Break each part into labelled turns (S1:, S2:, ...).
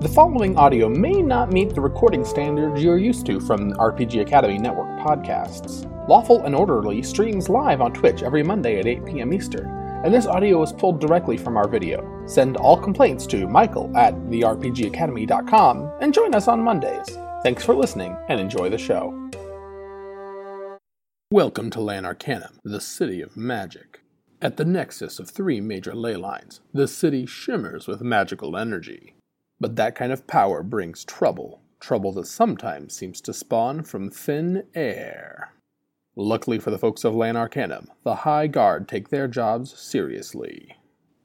S1: The following audio may not meet the recording standards you're used to from RPG Academy Network podcasts. Lawful and Orderly streams live on Twitch every Monday at 8 p.m. Eastern, and this audio is pulled directly from our video. Send all complaints to Michael at therpgacademy.com and join us on Mondays. Thanks for listening and enjoy the show. Welcome to Lan Arcanum, the city of magic. At the nexus of three major ley lines, the city shimmers with magical energy. But that kind of power brings trouble, trouble that sometimes seems to spawn from thin air. Luckily for the folks of Lan Arcanum, the High Guard take their jobs seriously.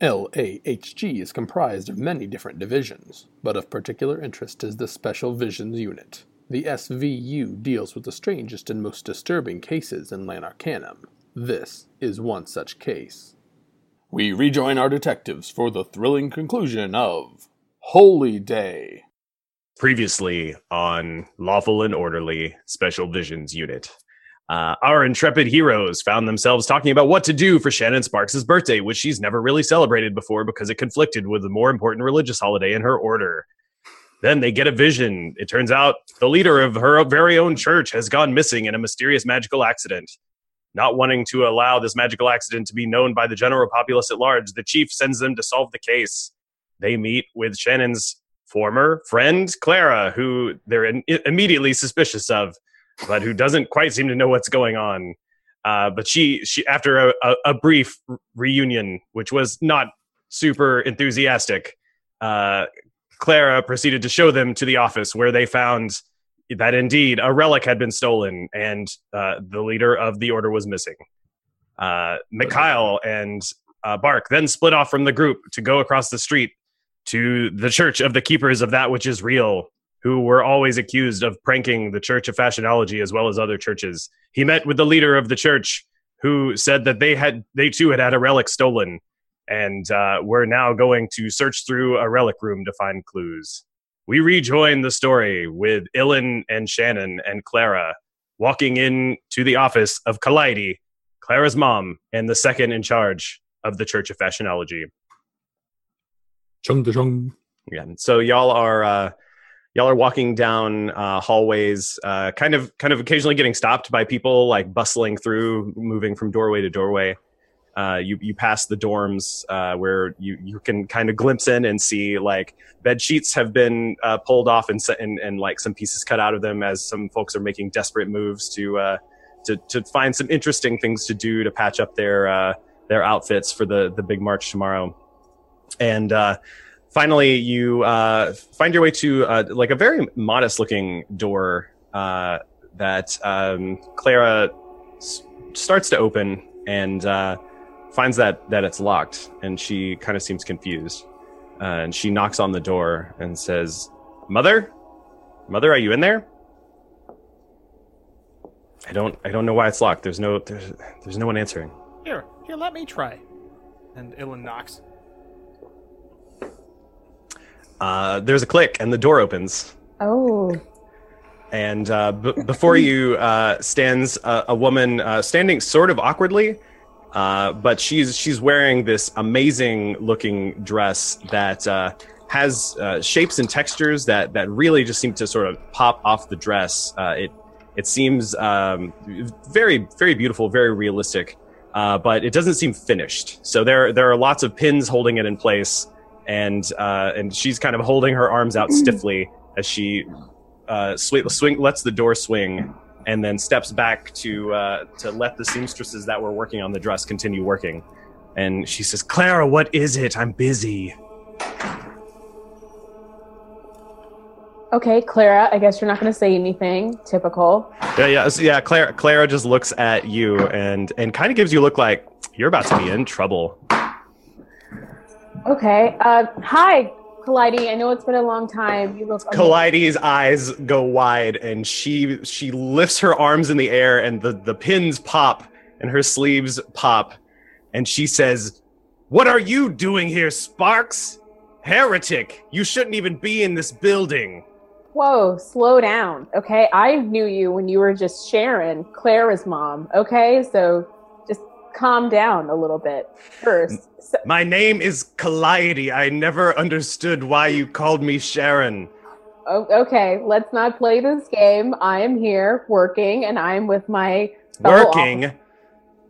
S1: LAHG is comprised of many different divisions, but of particular interest is the Special Visions Unit. The SVU deals with the strangest and most disturbing cases in Lan Arcanum. This is one such case. We rejoin our detectives for the thrilling conclusion of Holy Day.
S2: Previously on Lawful and Orderly Special Visions Unit. Uh, our intrepid heroes found themselves talking about what to do for Shannon Sparx' birthday, which she's never really celebrated before because it conflicted with a more important religious holiday in her order. Then they get a vision. It turns out the leader of her very own church has gone missing in a mysterious magical accident. Not wanting to allow this magical accident to be known by the general populace at large, the chief sends them to solve the case they meet with Shannon's former friend Clara, who they're in, immediately suspicious of, but who doesn't quite seem to know what's going on. Uh, but she, she after a, a, a, brief reunion, which was not super enthusiastic, uh, Clara proceeded to show them to the office where they found that indeed a relic had been stolen and uh, the leader of the order was missing. Uh, Mikhail and uh, Bark then split off from the group to go across the street to the Church of the Keepers of That Which Is Real, who were always accused of pranking the Church of Fashionology as well as other churches. He met with the leader of the church, who said that they had they too had had a relic stolen, and uh, were now going to search through a relic room to find clues. We rejoin the story with Illyn and Shannon and Clara walking in to the office of Kaleidi, Clara's mom, and the second in charge of the Church of Fashionology.
S1: Chung chung.
S2: Yeah. So y'all are uh, y'all are walking down uh, hallways, uh, kind of kind of occasionally getting stopped by people like bustling through, moving from doorway to doorway. Uh, you you pass the dorms uh, where you you can kind of glimpse in and see like bed sheets have been uh, pulled off and, and and like some pieces cut out of them as some folks are making desperate moves to uh, to to find some interesting things to do to patch up their uh, their outfits for the the big march tomorrow and uh, finally you uh, find your way to uh, like a very modest looking door uh, that um, Clara s- starts to open and uh, finds that that it's locked, and she kind of seems confused. Uh, and she knocks on the door and says, "Mother, mother, are you in there?" I don't I don't know why it's locked. There's no there's there's no one answering.
S3: Here, here, let me try. And Illyn knocks.
S2: Uh, there's a click and the door opens.
S4: Oh.
S2: And uh, b- before you uh, stands a, a woman uh, standing sort of awkwardly, uh, but she's she's wearing this amazing looking dress that uh, has shapes and textures that that really just seem to sort of pop off the dress. it it seems um, very very beautiful, very realistic, but it doesn't seem finished. So there there are lots of pins holding it in place and uh, and she's kind of holding her arms out stiffly as she uh, swing, swing lets the door swing and then steps back to uh, to let the seamstresses that were working on the dress continue working. And she says, "Clara, what is it? I'm busy."
S4: Okay, Clara. I guess you're not going to say anything. Typical.
S2: Yeah, yeah, so yeah. Clara, Clara just looks at you and and kind of gives you a look like you're about to be in trouble.
S4: Okay. Uh, hi, Kaleidi. I know it's been a long time. You look.
S2: Kaleidi's eyes go wide, and she she lifts her arms in the air, and the the pins pop, and her sleeves pop, and she says, "What are you doing here, Sparx? Heretic! You shouldn't even be in this building."
S4: Whoa, slow down. Okay, I knew you when you were just Sharon, Clara's mom. Okay, so calm down a little bit first. So,
S2: My name is Calliope. I never understood why you called me Sharon.
S4: okay, let's not play this game. I am here working, and I'm with my
S2: Working.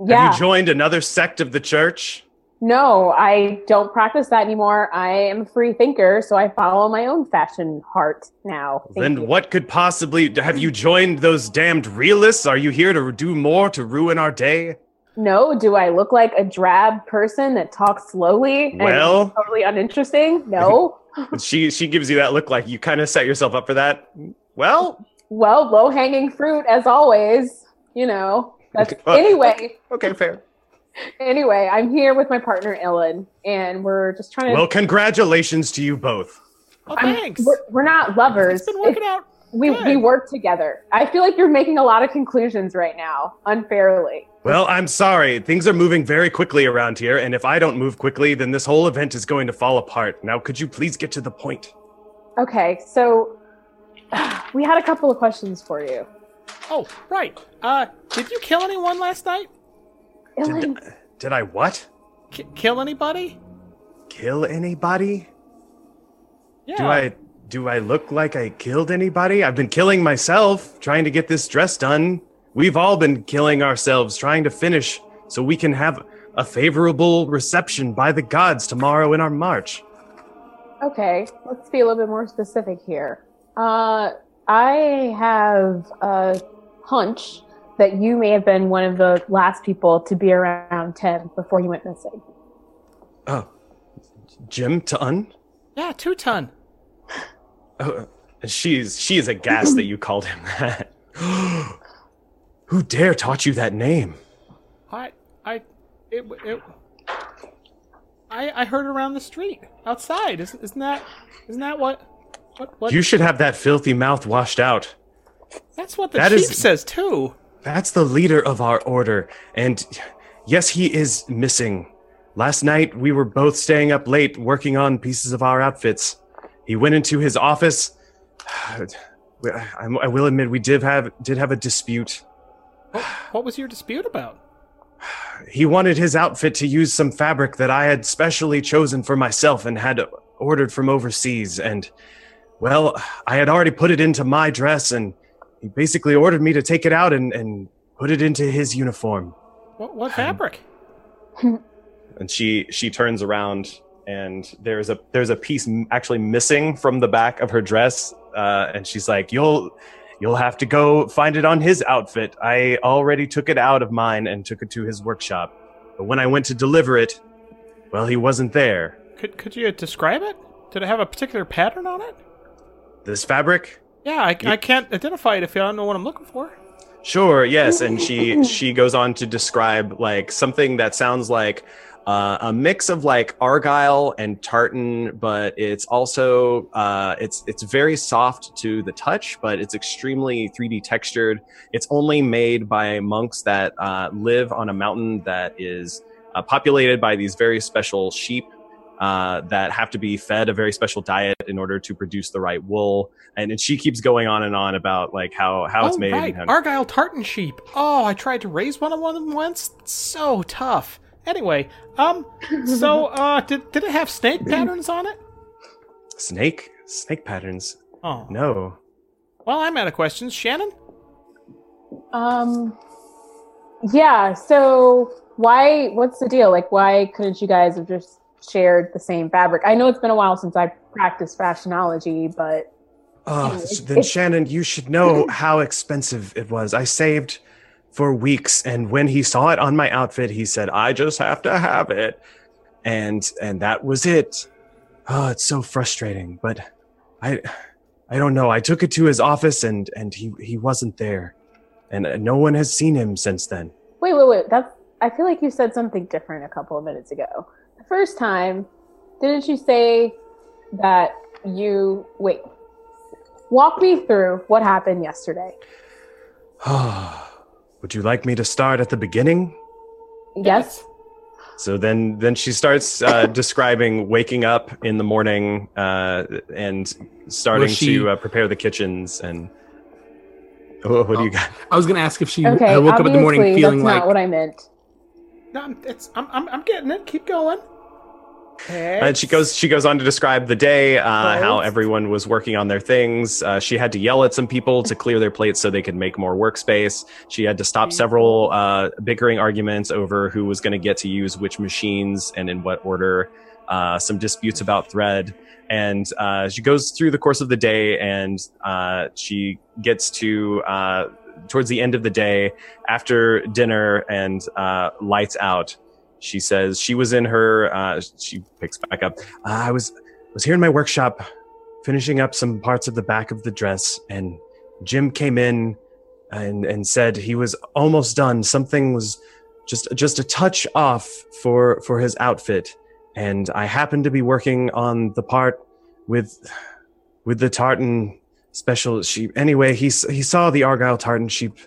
S4: Yeah.
S2: Have you joined another sect of the church?
S4: no, I don't practice that anymore. I am a free thinker, so I follow my own fashion heart now. Thank
S2: then
S4: you.
S2: what could possibly have you joined those damned realists? Are you here to do more to ruin our day?
S4: No, do I look like a drab person that talks slowly and totally uninteresting? No.
S2: she she gives you that look like you kind of set yourself up for that. Well,
S4: well, low hanging fruit as always. You know. That's
S2: Okay, well-
S4: anyway.
S2: okay, fair.
S4: Anyway, I'm here with my partner Ellen, and we're just trying to.
S2: Well, congratulations to you both.
S3: Oh, thanks.
S4: We're, we're not lovers.
S3: It's been working
S4: It's-
S3: out.
S4: we
S3: good.
S4: we work together. I feel like you're making a lot of conclusions right now, unfairly.
S2: Well, I'm sorry. Things are moving very quickly around here, and if I don't move quickly, then this whole event is going to fall apart. Now, could you please get to the point?
S4: Okay, so we had a couple of questions for you.
S3: Oh, right. Uh, did you kill anyone last night?
S4: Ellen,
S2: Did, did I what?
S3: K- kill anybody?
S2: Kill anybody?
S3: Yeah.
S2: Do I do I look like I killed anybody? I've been killing myself trying to get this dress done. We've all been killing ourselves trying to finish so we can have a favorable reception by the gods tomorrow in our march.
S4: Okay, let's be a little bit more specific here. Uh, I have a hunch that you may have been one of the last people to be around Tim before he went missing.
S2: Oh. Jim Tun?
S3: Yeah, two ton.
S2: Oh, she's she is aghast that you called him that. Who dare taught you that name?
S3: I, I, it, it, I, I heard around the street outside. Isn't, isn't that, isn't that what, what, what?
S2: You should have that filthy mouth washed out.
S3: that's what the
S2: that
S3: chief
S2: is-
S3: says too.
S2: That's the leader of our order. And yes, he is missing. Last night, we were both staying up late working on pieces of our outfits. He went into his office. I, I will admit, we did have did have a dispute.
S3: What was your dispute about?
S2: He wanted his outfit to use some fabric that I had specially chosen for myself and had ordered from overseas. And, well, I had already put it into my dress, and he basically ordered me to take it out and, and put it into his uniform.
S3: What, what fabric?
S2: and she she turns around and there's a there's a piece actually missing from the back of her dress uh, and she's like you'll you'll have to go find it on his outfit i already took it out of mine and took it to his workshop but when i went to deliver it well he wasn't there
S3: Could, could you describe it? Did it have a particular pattern on it?
S2: this fabric
S3: Yeah, I, I can't identify it if I don't know what I'm looking for.
S2: Sure, yes, and she she goes on to describe like something that sounds like uh, a mix of like argyle and tartan, but it's also uh, it's it's very soft to the touch, but it's extremely 3D textured. It's only made by monks that uh, live on a mountain that is uh, populated by these very special sheep uh, that have to be fed a very special diet in order to produce the right wool. And, and she keeps going on and on about like how how it's
S3: oh,
S2: made.
S3: right.
S2: how-
S3: Argyle tartan sheep. Oh, I tried to raise one of one of them once. So tough. Anyway, um, so uh, did did it have snake patterns on it?
S2: Snake? Snake patterns?
S3: Oh,
S2: No.
S3: well, I'm out of questions. Shannon,
S4: Um, yeah. So why? What's the deal? Like, why couldn't you guys have just shared the same fabric? I know it's been a while since I practiced fashionology, but
S2: Oh,
S4: Anyway,
S2: then Shannon, you should know how expensive it was. I saved for weeks, and when he saw it on my outfit, he said, "I just have to have it," and and that was it. Oh, it's so frustrating, but I, I don't know. I took it to his office, and and he he wasn't there, and no one has seen him since then.
S4: wait, wait, wait. That's. I feel like you said something different a couple of minutes ago. The first time, didn't you say that you wait? Walk me through what happened yesterday.
S2: Would you like me to start at the beginning?
S4: Yes.
S2: So then, then she starts uh, describing waking up in the morning uh, and starting
S1: Was she-
S2: to uh, prepare the kitchens and. Oh, what do you got?
S1: I was gonna ask if she
S4: Okay.
S1: uh, woke up in the morning
S4: obviously,
S1: feeling
S4: that's
S1: like
S4: not what I meant.
S3: No, I'm, it's I'm, I'm I'm getting it. Keep going.
S2: And she goes. She goes on to describe the day, uh, how everyone was working on their things. Uh, she had to yell at some people to clear their plates so they could make more workspace. She had to stop several uh, bickering arguments over who was going to get to use which machines and in what order. Uh, some disputes about thread, and uh, she goes through the course of the day, and uh, she gets to uh, towards the end of the day after dinner and uh, lights out she says she was in her uh, she picks back up. Uh, i was was here in my workshop finishing up some parts of the back of the dress and jim came in and and said he was almost done. Something was just just a touch off for for his outfit and i happened to be working on the part with with the tartan special sheep. Anyway he he saw the argyle tartan sheep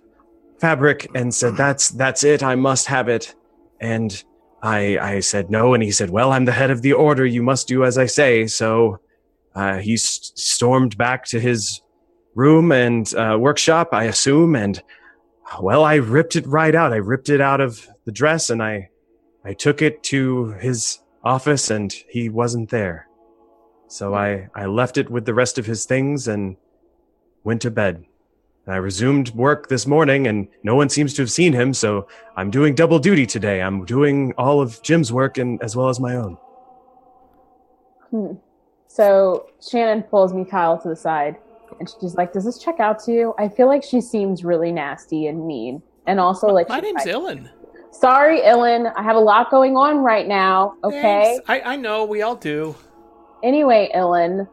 S2: fabric and said that's that's it. I must have it. And I, I said no, and he said, "Well, I'm the head of the order. You must do as I say." So uh, he stormed back to his room and uh, workshop, I assume, and well, I ripped it right out. I ripped it out of the dress, and I I took it to his office, and he wasn't there. So I I left it with the rest of his things and went to bed. I resumed work this morning, and no one seems to have seen him. So I'm doing double duty today. I'm doing all of Jim's work and as well as my own.
S4: Hmm. So Shannon pulls Mikhail to the side and she's like, Does this check out to you? I feel like she seems really nasty and mean. And also like
S3: My
S4: she's
S3: name's
S4: like,
S3: Illen.
S4: Sorry, Illen. I have a lot going on right now. Okay.
S3: Thanks. I I know we all do.
S4: Anyway, Illen.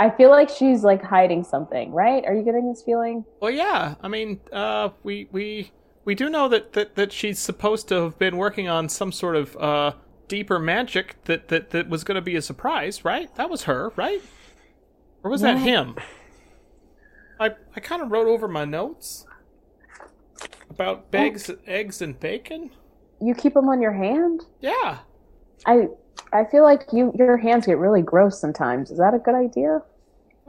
S4: I feel like she's like hiding something, right? Are you getting this feeling?
S3: Well, yeah. I mean, uh, we we we do know that that that she's supposed to have been working on some sort of uh deeper magic that that that was going to be a surprise, right? That was her, right? Or was that him? I I kind of wrote over my notes about eggs, eggs and bacon.
S4: You keep them on your hand?
S3: Yeah.
S4: I I feel like you your hands get really gross sometimes. Is that a good idea?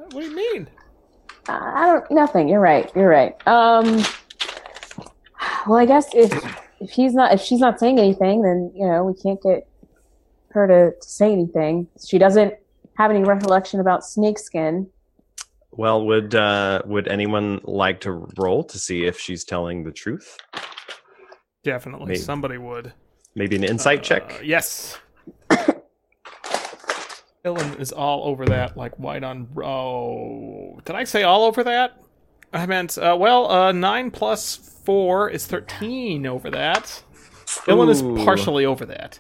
S3: What, what do you mean?
S4: I I don't. Nothing. You're right. You're right. Um. Well, I guess if if he's not if she's not saying anything, then you know we can't get her to, to say anything. She doesn't have any recollection about snakeskin.
S2: Well, would uh, would anyone like to roll to see if she's telling the truth?
S3: Definitely,
S2: Maybe.
S3: somebody would.
S2: Maybe an insight
S3: Uh,
S2: check.
S3: yes. Ellen is all over that, like white on. Oh, did I say all over that? I meant, uh, well, uh, nine plus four is thirteen over that. Ellen is partially over that.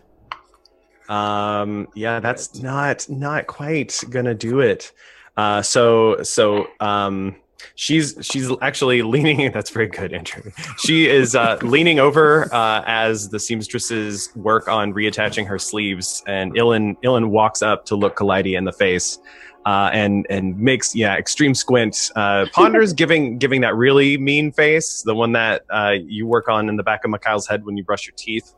S2: Um, yeah, that's not not quite gonna do it. Uh, so so um, she's she's actually leaning. That's very good, Andrew. She is uh, leaning over uh, as the seamstresses work on reattaching her sleeves, and Illyn Illyn walks up to look Kalidi in the face. Uh, and and makes yeah extreme squint. Uh, ponders giving giving that really mean face, the one that uh, you work on in the back of Mikhail's head when you brush your teeth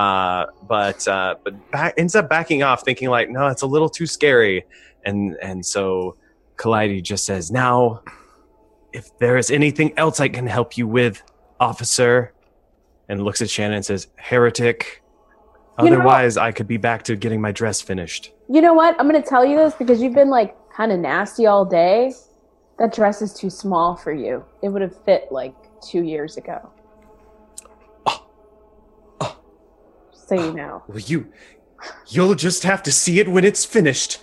S2: uh, but uh, but back, ends up backing off, thinking like, no, it's a little too scary, and and so Kalidi just says, now, if there is anything else I can help you with, officer, and looks at Shannon and says, heretic.
S4: You
S2: Otherwise, I could be back to getting my dress finished.
S4: You know what? I'm going to tell you this because you've been like kind of nasty all day. That dress is too small for you. It would have fit like two years ago. Ah. Ah. Just so you know.
S2: Well, you, you'll just have to see it when it's finished.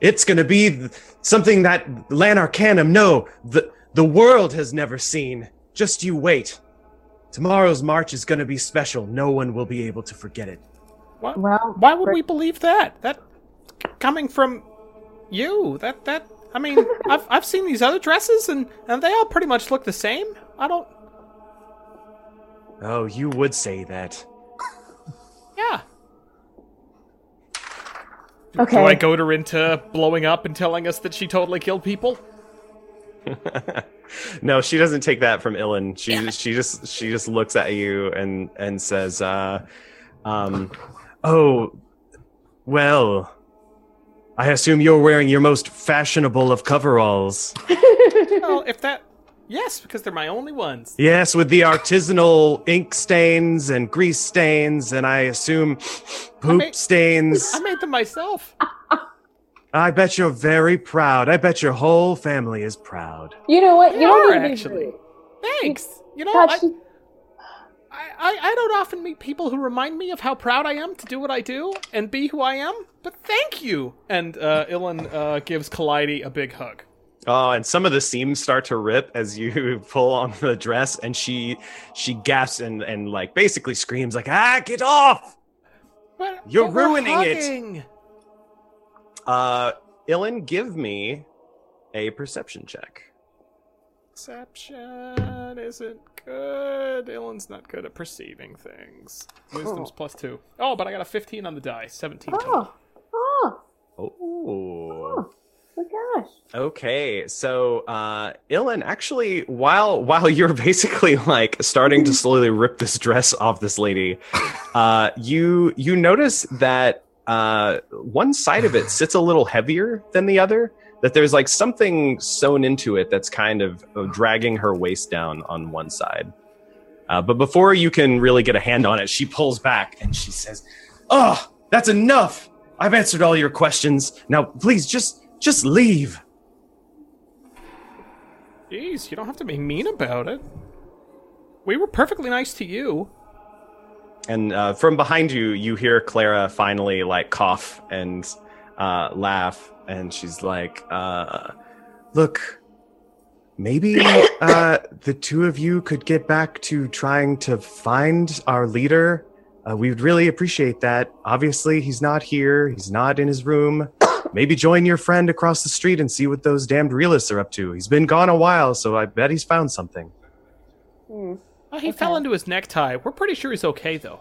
S2: It's gonna be th- something that Lanarcanum, no, the the world has never seen. Just you wait. Tomorrow's march is gonna be special. No one will be able to forget it.
S3: What?
S4: Well,
S3: Why would we believe that? That coming from you? That that I mean, I've I've seen these other dresses and and they all pretty much look the same. I don't.
S2: Oh, you would say that.
S3: Yeah.
S4: Okay.
S3: Do I goad her into blowing up and telling us that she totally killed people?
S2: no, she doesn't take that from Illyn. She she just she just looks at you and and says, uh, um, "Oh, well, I assume you're wearing your most fashionable of coveralls."
S3: Well, if that Yes, because they're my only ones.
S2: Yes, with the artisanal ink stains and grease stains, and I assume poop
S3: made-
S2: stains.
S3: I made them myself.
S2: I bet you're very proud. I bet your whole family is proud.
S4: You know what?
S3: They
S4: you don't
S3: are,
S4: need to be
S3: actually. Thanks. You know, I,
S4: Touch-
S3: I, I, I don't often meet people who remind me of how proud I am to do what I do and be who I am, but thank you. And uh, Illyn uh, gives Calliope a big hug.
S2: Oh, and some of the seams start to rip as you pull on the dress, and she she gasps and and like basically screams like, "Ah, get off!"
S3: But,
S2: You're
S3: but we're
S2: ruining it.
S3: Hugging.
S2: Uh, Illyn, give me a perception check.
S3: Perception isn't good. Illyn's not good at perceiving things. Wisdom's
S4: Oh.
S3: plus two. Oh, but I got a 15 on the die. 17 total.
S4: Oh, oh,
S2: Oh.
S4: my gosh.
S2: Okay, so uh Illyn, actually, while while you're basically like starting to slowly rip this dress off this lady, uh you you notice that uh one side of it sits a little heavier than the other. That there's like something sewn into it that's kind of uh, dragging her waist down on one side. Uh, but before you can really get a hand on it, she pulls back and she says, "Oh, that's enough. I've answered all your questions. Now, please just just leave."
S3: Jeez, you don't have to be mean about it. We were perfectly nice to you.
S2: And uh, from behind you, you hear Clara finally like cough and uh, laugh, and she's like, uh, "Look, maybe uh, the two of you could get back to trying to find our leader. Uh, we would really appreciate that. Obviously, he's not here. He's not in his room. Maybe join your friend across the street and see what those damned realists are up to. He's been gone a while, so I bet he's found something."
S4: Hmm.
S3: Oh, he
S4: Okay.
S3: fell into his necktie. We're pretty sure he's okay, though.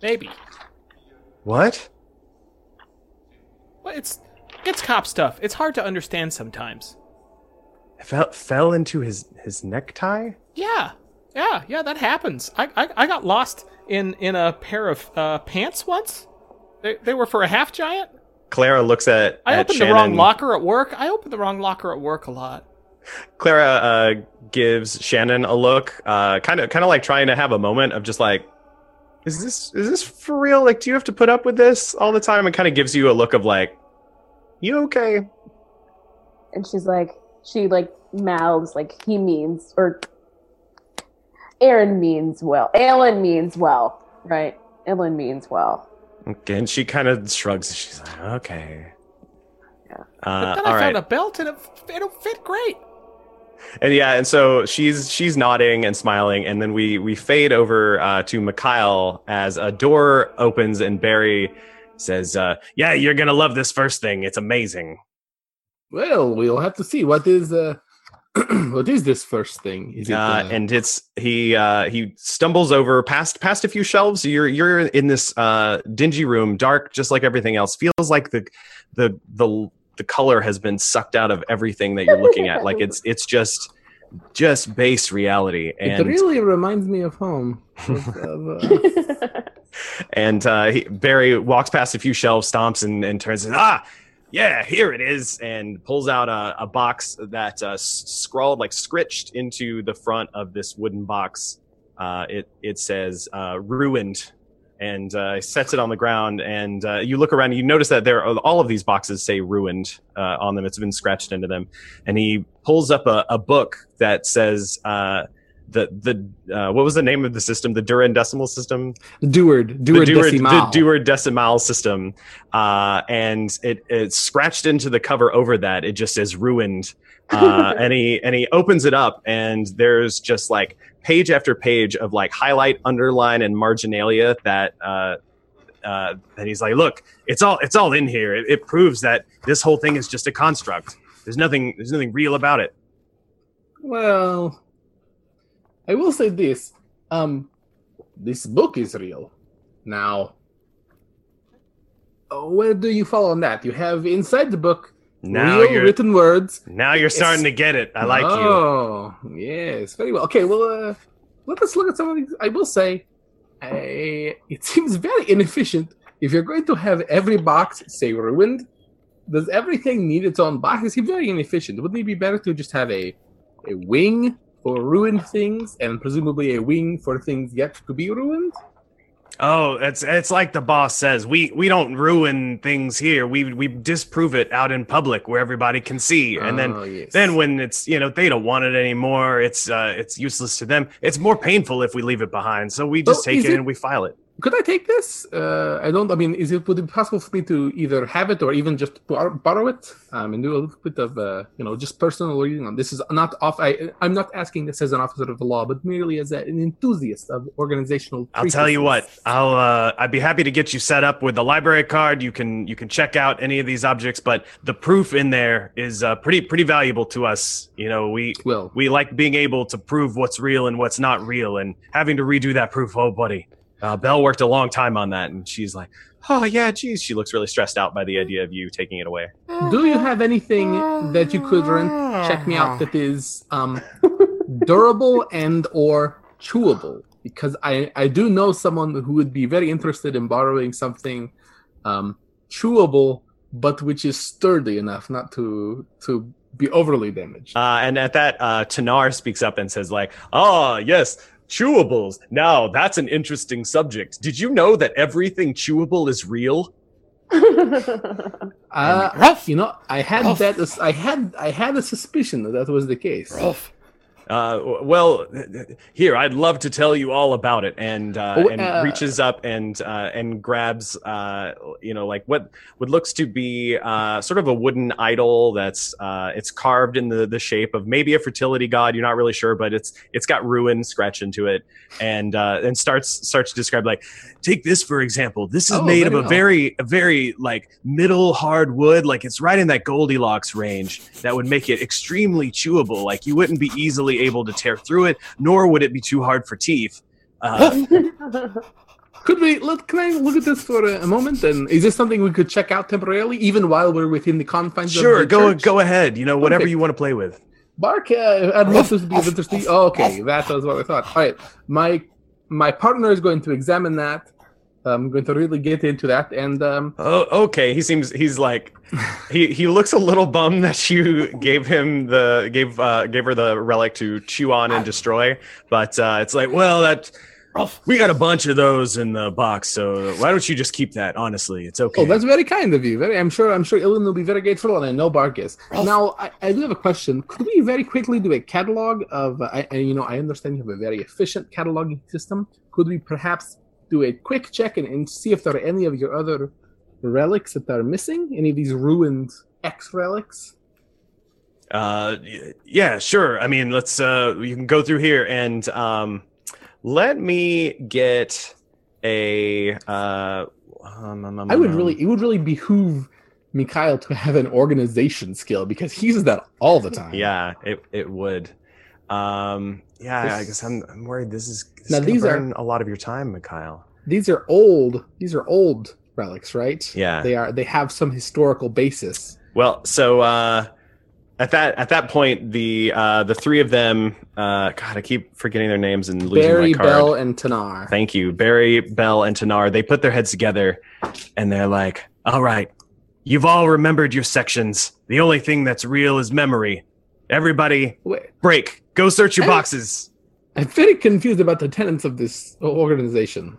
S3: Maybe.
S2: What?
S3: Well, it's it's cop stuff. It's hard to understand sometimes.
S2: Fell fell into his his necktie.
S3: Yeah, yeah, yeah. That happens. I I, I got lost in in a pair of uh, pants once. They they were for a half giant.
S2: Clara looks at.
S3: I
S2: at
S3: opened
S2: Shannon.
S3: the wrong locker at work. I opened the wrong locker at work a lot.
S2: Clara uh, gives Shannon a look, kind of kind of like trying to have a moment of just like, is this is this for real? Like, do you have to put up with this all the time? And kind of gives you a look of like, you okay?
S4: And she's like, she like mouths like he means, or Aaron means well. Alan means well, right? Ellen means well.
S2: Okay, and she kind of shrugs. And she's like, okay.
S4: Yeah.
S3: But
S2: Uh,
S3: then
S2: all
S3: I found a belt and it it'll fit great.
S2: And yeah, and so she's she's nodding and smiling, and then we we fade over uh, to Mikhail as a door opens and Barry says, uh, "Yeah, you're gonna love this first thing. It's amazing."
S1: Well, we'll have to see what is uh, what is this first thing? Is it
S2: uh,
S1: uh,
S2: and it's he uh, he stumbles over past past a few shelves. You're you're in this uh, dingy room, dark, just like everything else. Feels like the the the the color has been sucked out of everything that you're looking at. Like it's it's just just base reality.
S1: it really reminds me of home. Of, uh,
S2: and uh, he, Barry walks past a few shelves, stomps, and, and turns. And, ah, yeah, here it is, and pulls out a, a box that uh, scrawled like scritched into the front of this wooden box. Uh, it it says uh, ruined, and uh, sets it on the ground. And uh, you look around, and you notice that there are all of these boxes say ruined uh, on them. It's been scratched into them. And he pulls up a, a book that says. Uh, the the uh, what was the name of the system? The Duran decimal system
S1: Deward, Deward
S2: the Dewar,
S1: Decimal.
S2: the Dewar Decimal system, uh, and it it's scratched into the cover over that. It just says ruined, uh, and he and he opens it up, and there's just like page after page of like highlight, underline, and marginalia that. Uh, uh, he's like, "Look, it's all it's all in here. It, it proves that this whole thing is just a construct. There's nothing there's nothing real about it."
S1: Well, I will say this. Um, this book is real. Now, where do you fall on that? You have inside the book
S2: Now
S1: real
S2: you're
S1: written words.
S2: now you're starting
S1: It's-
S2: to get it. I like you.
S1: Oh, yes, very well. Okay, well, uh, let us look at some of these. I will say, I, it seems very inefficient. If you're going to have every box say ruined, does everything need its own box? It seems very inefficient. Wouldn't it be better to just have a
S5: a wing for ruined things, and presumably a wing for things yet to be ruined.
S2: Oh, it's it's like the boss says. We we don't ruin things here. We we disprove it out in public where everybody can see. And then
S5: Oh, yes.
S2: then when it's you know they don't want it anymore, it's uh it's useless to them. It's more painful if we leave it behind. So we just
S5: Oh,
S2: take it,
S5: it-
S2: and we file it.
S5: Could I take this? Uh, I don't. I mean, is it would it be possible for me to either have it or even just borrow it um, and do a little bit of uh, you know just personal reading on this? Is not off. I I'm not asking this as an officer of the law, but merely as a, an enthusiast of organizational.
S2: I'll tell you what. I'll uh, I'd be happy to get you set up with the library card. You can you can check out any of these objects, but the proof in there is uh, pretty pretty valuable to us. You know, we
S5: Well,
S2: we like being able to prove what's real and what's not real, and having to redo that proof. Oh, buddy, uh, Belle worked a long time on that, and she's like, oh yeah, geez. She looks really stressed out by the idea of you taking it away.
S5: do you have anything that you could rent? Check me out. That is um, durable and or chewable. Because I I do know someone who would be very interested in borrowing something um, chewable, but which is sturdy enough not to to be overly damaged.
S2: Uh, and at that, uh, Tanar speaks up and says, like, oh, yes, chewables. Now that's an interesting subject. Did you know that everything chewable is real?
S5: Uh,
S3: Ruff,
S5: you know, I had
S3: Ruff.
S5: that. I had I had a suspicion that that was the case.
S3: Ruff.
S2: Uh, well, here I'd love to tell you all about it, and uh,
S5: Oh,
S2: and
S5: uh,
S2: reaches up and uh, and grabs, uh, you know, like what what looks to be uh, sort of a wooden idol that's uh, it's carved in the the shape of maybe a fertility god. You're not really sure, but it's it's got ruin scratched into it, and uh, and starts starts to describe like, take this for example. This is
S5: Oh,
S2: made of a very a very like middle hard wood, like it's right in that Goldilocks range that would make it extremely chewable. Like you wouldn't be easily able to tear through it, nor would it be too hard for teeth. Uh,
S5: Could we look? Can I look at this for a, a moment? And is this something we could check out temporarily, even while we're within the confines?
S2: sure,
S5: of the
S2: go
S5: church?
S2: go ahead. You know, whatever
S5: Okay.
S2: you want to play with.
S5: Bark. Uh, I'd love this to be of interest. Oh, okay, that was what I thought. All right, my my partner is going to examine that. I'm going to really get into that, and um,
S2: Oh, okay. He seems he's like he he looks a little bummed that you gave him the gave uh gave her the relic to chew on and destroy. But uh it's like, well, that we got a bunch of those in the box, so why don't you just keep that? Honestly, it's okay.
S5: oh, that's very kind of you. Very, I'm sure. I'm sure Illyn will be very grateful, and I know Bark is. Now, I, I do have a question. Could we very quickly do a catalog of? Uh, I, I, you know, I understand you have a very efficient cataloging system. Could we perhaps do a quick check and, and see if there are any of your other relics that are missing? Any of these ruined X relics?
S2: Uh, yeah, sure. I mean, let's uh, you can go through here and um, let me get a. Uh, um, um, um,
S5: I would
S2: um,
S5: really, it would really behoove Mikhail to have an organization skill because he uses that all the time.
S2: Yeah, it it would. Um, yeah, I guess I'm I'm worried. This is this
S5: Now, these are-
S2: a lot of your time, Mikhail.
S5: These are old. These are old relics, right?
S2: Yeah.
S5: They are. They have some historical basis.
S2: Well, so uh, at that at that point, the uh, the three of them. Uh, God, I keep forgetting their names and losing
S5: Barry,
S2: my card.
S5: Bell, and Tanar.
S2: Thank you. Barry, Bell, and Tanar, they put their heads together and they're like, all right, you've all remembered your sections. The only thing that's real is memory. Everybody, break. Go search your boxes.
S5: I'm very confused about the tenets of this organization.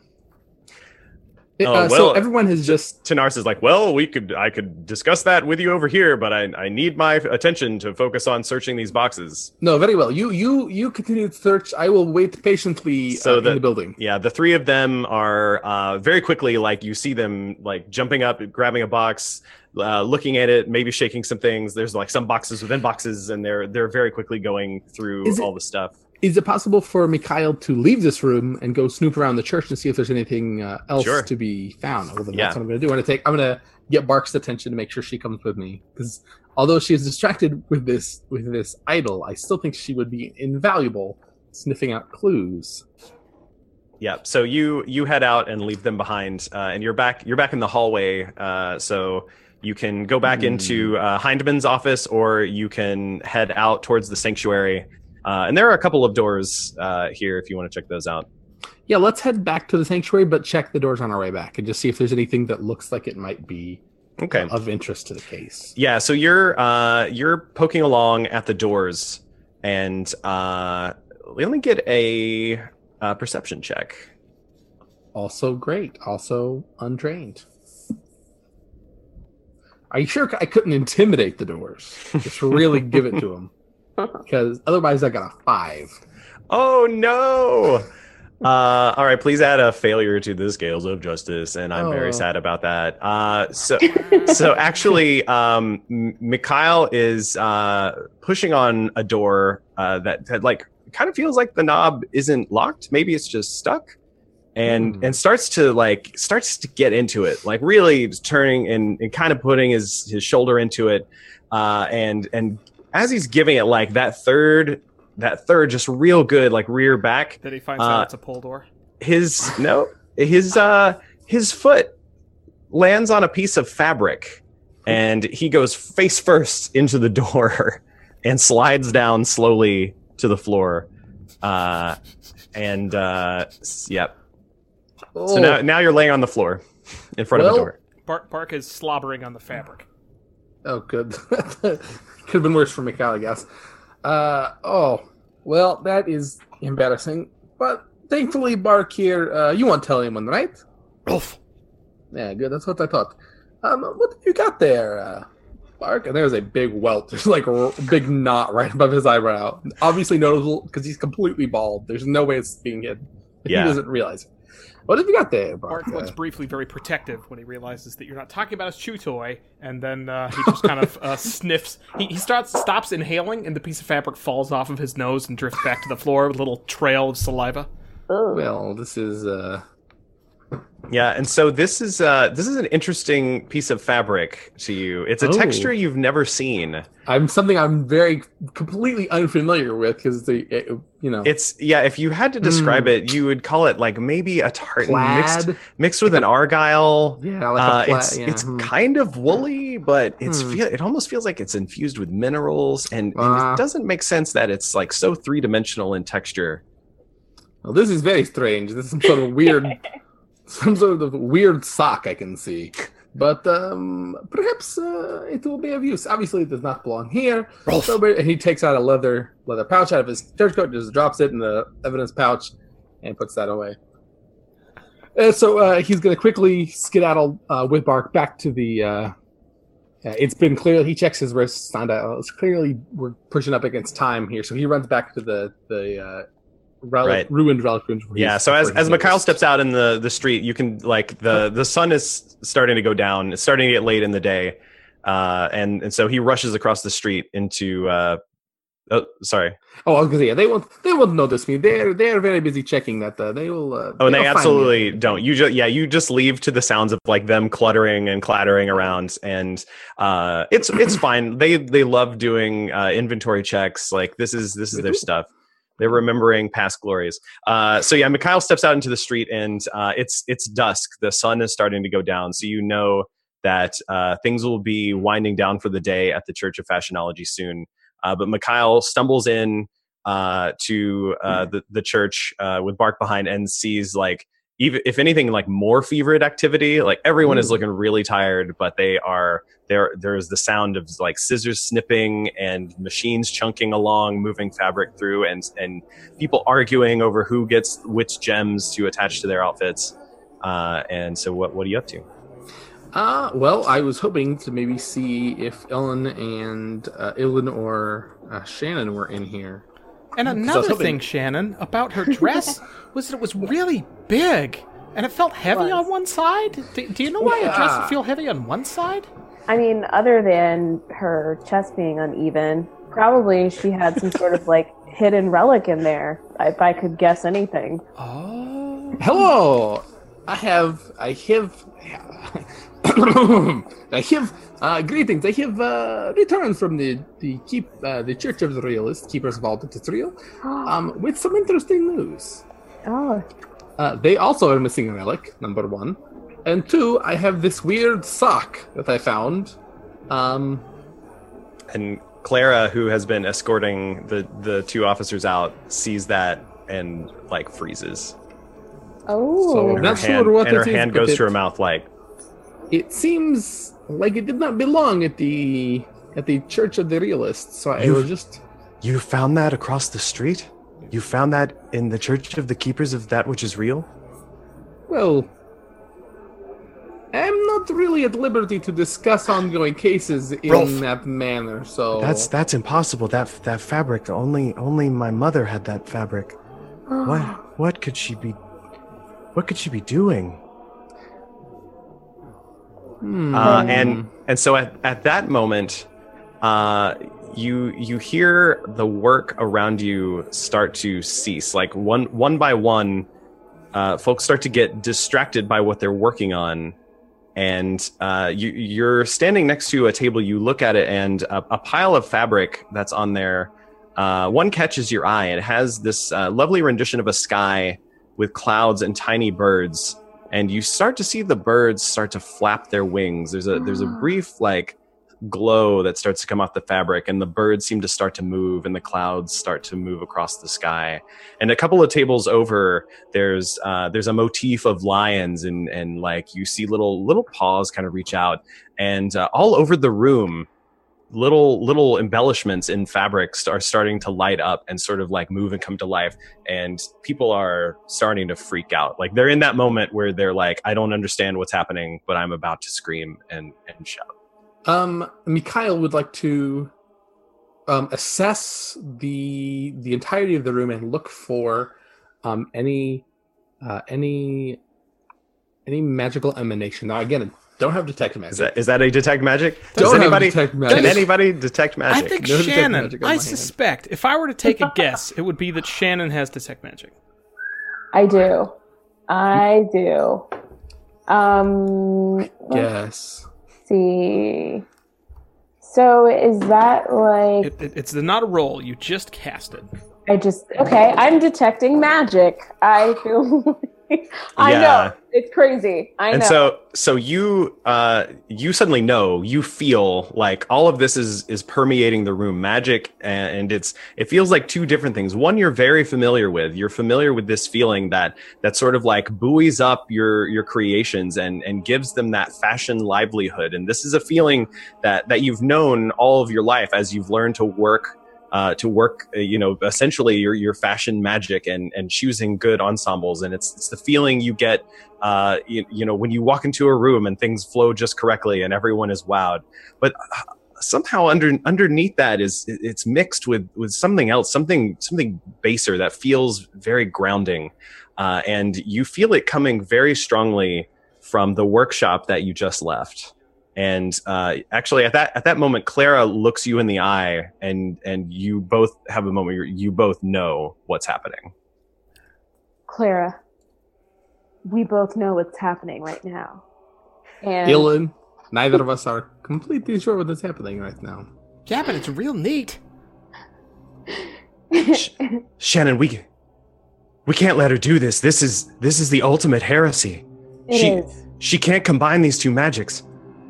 S5: It-
S2: Oh,
S5: uh, so everyone has just
S2: Tanars is like, well, we could, I could discuss that with you over here, but I, I need my attention to focus on searching these boxes.
S5: no very well. You you you continue to search. I will wait patiently
S2: So
S5: uh,
S2: the-
S5: in the building.
S2: Yeah, the three of them are uh, very quickly like you see them like jumping up, grabbing a box, uh, looking at it, maybe shaking some things. There's like some boxes within boxes, and they're they're very quickly going through
S5: it-
S2: all the stuff.
S5: Is it possible for Mikhail to leave this room and go snoop around the church and see if there's anything uh, else
S2: Sure.
S5: to be found? Well, then
S2: Yeah.
S5: that's what I'm going to do. I'm going to take. I'm going to get Bark's attention to make sure she comes with me because although she is distracted with this with this idol, I still think she would be invaluable sniffing out clues.
S2: Yeah. So you you head out and leave them behind, uh, and you're back you're back in the hallway. Uh, so you can go back
S5: Hmm.
S2: into uh, Hindman's office, or you can head out towards the sanctuary. Uh, and there are a couple of doors uh, here if you want to check those out.
S5: Yeah, let's head back to the sanctuary, but check the doors on our way back and just see if there's anything that looks like it might be
S2: Okay.
S5: of interest to the case.
S2: Yeah, so you're uh, you're poking along at the doors, and uh, we only get a, uh perception check.
S5: Also great. Also untrained. Are you sure I couldn't intimidate the doors? Just really give it to them. Because otherwise, I got a five.
S2: Oh no! Uh, all right, please add a failure to the scales of justice, and I'm
S5: Oh.
S2: very sad about that. Uh, so, so actually, um, Mikhail is uh, pushing on a door uh, that, that like kind of feels like the knob isn't locked. Maybe it's just stuck, and
S5: Hmm.
S2: and starts to like starts to get into it, like really turning and, and kind of putting his his shoulder into it, uh, and and as he's giving it like that third that third just real good like rear back
S3: Then he finds
S2: Uh,
S3: out it's a pull door.
S2: his no his uh his foot lands on a piece of fabric and he goes face first into the door and slides down slowly to the floor uh and uh s- yep so now now you're laying on the floor in front of
S5: Well-
S2: the door
S3: Bark, Bark is slobbering on the fabric.
S5: Oh, good. Could have been worse for Mikhail, I guess. Uh, oh, well, that is embarrassing. But thankfully, Bark here, uh, you won't tell anyone, right?
S3: Rolf.
S5: Yeah, good. That's what I thought. Um, what have you got there, uh, Bark? And there's a big welt. There's like a big knot right above his eyebrow. Obviously noticeable because he's completely bald. There's no way it's being hidden.
S2: Yeah.
S5: He doesn't realize it. What have you got there, Bark?
S3: Bark looks briefly very protective when he realizes that you're not talking about his chew toy, and then uh, he just kind of uh, sniffs. He, he starts stops inhaling, and the piece of fabric falls off of his nose and drifts back to the floor with a little trail of saliva.
S4: Ugh.
S5: well, this is uh,
S2: yeah and so this is uh this is an interesting piece of fabric to you it's a
S5: Oh.
S2: texture you've never seen
S5: I'm something I'm very completely unfamiliar with because the it, you know
S2: It's yeah. If you had to describe
S5: Mm.
S2: it, you would call it like maybe a tartan mixed
S5: plaid.
S2: mixed with an argyle.
S5: Yeah, like
S2: Uh,
S5: a plaid.
S2: it's
S5: yeah.
S2: it's
S5: hmm.
S2: kind of woolly, but it's
S5: Hmm.
S2: feel, it almost feels like it's infused with minerals, and, and
S5: Ah.
S2: it doesn't make sense that it's like so three dimensional in texture.
S5: Well, this is very strange. This is some sort of weird, some sort of weird sock I can see. But um, perhaps uh, it will be of use. Obviously, it does not belong here.
S3: Rolf.
S5: So, and he takes out a leather leather pouch out of his church coat, just drops it in the evidence pouch, and puts that away. Uh, so uh, he's going to quickly skedaddle uh, with Bark back to the. Uh, uh, it's been clear. He checks his wrist. Out it's clearly we're pushing up against time here. So he runs back to the the uh, relic,
S2: Right.
S5: ruined relic
S2: Yeah. So as as Mikhail steps out in the the street, you can like the the sun is starting to go down. It's starting to get late in the day, uh, and and so he rushes across the street into. Uh, oh, sorry.
S5: Oh, I was gonna say yeah, they won't they won't notice me. They're they're very busy checking that. Uh, they will. Uh,
S2: Oh, and they
S5: they'll find me.
S2: absolutely don't. You just yeah, you just leave to the sounds of like them cluttering and clattering around, and uh, it's it's fine. They they love doing uh, inventory checks. Like this is this is
S5: They
S2: their
S5: do.
S2: stuff. They're remembering past glories. Uh, so yeah, Mikhail steps out into the street, and uh, it's it's dusk. The sun is starting to go down, so you know that uh, things will be winding down for the day at the Church of Fashionology soon. Uh, but Mikhail stumbles in uh, to uh, the the church uh, with Bark behind and sees like even if anything like more fevered activity. Like everyone is looking really tired, but they are there. There's the sound of like scissors snipping and machines chunking along, moving fabric through, and and people arguing over who gets which gems to attach to their outfits. Uh, and so, what what are you up to?
S5: Uh, well, I was hoping to maybe see if Ellen and uh, Illyn or uh, Shannon were in here.
S3: And another
S5: hoping-
S3: thing, Shannon, about her dress was that it was really big and it felt heavy
S4: Was.
S3: on one side. Do, do you know why a dress
S5: Yeah.
S3: would feel heavy on one side?
S4: I mean, other than her chest being uneven, probably she had some sort of like hidden relic in there. If I could guess anything.
S3: Oh.
S5: Hello, I have I have I have uh, greetings. I have uh, returned from the the keep uh, the Church of the Realist Keepers of All That Is Real um, with some interesting news.
S4: oh,
S5: Uh, they also are missing a relic, number one. And two, I have this weird sock that I found. Um,
S2: And Clara, who has been escorting the the two officers out, sees that and like freezes.
S4: oh,
S2: And her
S5: Not
S2: hand,
S5: sure what
S2: and her
S5: it is,
S2: hand
S5: but
S2: goes to her mouth like
S5: it seems like it did not belong at the at the Church of the Realists, so I
S2: You-
S5: was just
S2: You found that across the street? You found that in the Church of the Keepers of That Which is Real?
S5: Well, I'm not really at liberty to discuss ongoing cases in
S2: Rolf.
S5: that manner, so
S2: That's that's impossible. That that fabric only only my mother had that fabric. Ah. What what could she be what could she be doing?
S5: Hmm.
S2: Uh, and and so at, at that moment, uh, you you hear the work around you start to cease. Like one one by one, uh, folks start to get distracted by what they're working on, and uh, you you're standing next to a table. You look at it, and a, a pile of fabric that's on there. Uh, one catches your eye. It has this uh, lovely rendition of a sky with clouds and tiny birds and you start to see the birds start to flap their wings. There's a there's a brief like glow that starts to come off the fabric, and the birds seem to start to move, and the clouds start to move across the sky. And a couple of tables over, there's uh, there's a motif of lions, and and like you see little little paws kind of reach out, and uh, all over the room. Little little embellishments in fabrics are starting to light up and sort of like move and come to life, and people are starting to freak out. Like they're in that moment where they're like, "I don't understand what's happening, but I'm about to scream and and shout."
S5: Um, Mikhail would like to um, assess the the entirety of the room and look for um, any uh, any any magical emanation. Now, again, don't have detect magic.
S2: Is that is that a detect magic?
S5: Don't
S2: Does
S5: have
S2: anybody
S5: detect
S2: can anybody detect magic?
S3: I
S2: magic?
S3: think
S5: No
S3: Shannon. I
S5: my hand.
S3: suspect if I were to take a guess, it would be that Shannon has detect magic.
S4: I do. I do. Um,
S5: Yes.
S4: see. So is that like
S3: It, it, it's not a roll. You just cast it.
S4: I just okay? I'm detecting magic. I feel. I
S2: Yeah.
S4: know it's crazy. I know
S2: and
S4: know.
S2: so so you uh you suddenly know you feel like all of this is is permeating the room magic and, and it's it feels like two different things one you're very familiar with you're familiar with this feeling that that sort of like buoys up your your creations and and gives them that fashion livelihood and this is a feeling that that you've known all of your life as you've learned to work uh, to work, uh, you know, essentially your, your fashion magic and, and choosing good ensembles. And it's, it's the feeling you get, uh, you, you know, when you walk into a room and things flow just correctly and everyone is wowed. But uh, somehow under, underneath that is it's mixed with, with something else, something, something baser that feels very grounding. Uh, and you feel it coming very strongly from the workshop that you just left. And uh, actually, at that at that moment, Clara looks you in the eye, and and you both have a moment. Where you both know what's happening.
S4: Clara, we both know what's happening right now. And
S5: Dylan, neither of us are completely sure what is happening right now.
S3: Yeah, but it's real neat.
S2: Shannon, we we can't let her do this. This is this is the ultimate heresy.
S4: it
S2: she
S4: is.
S2: she can't combine these two magics.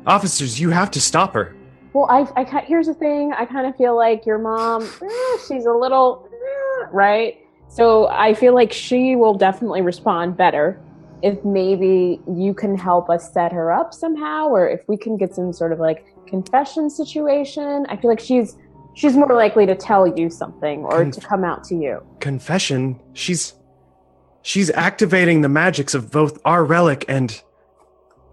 S2: Officers, you have to stop her.
S4: Well, I, I here's the thing. I kind of feel like your mom, eh, she's a little, eh, right? So I feel like she will definitely respond better if maybe you can help us set her up somehow, or if we can get some sort of like confession situation. I feel like she's she's more likely to tell you something or
S2: Conf-
S4: to come out to you.
S2: Confession. She's she's activating the magics of both our relic and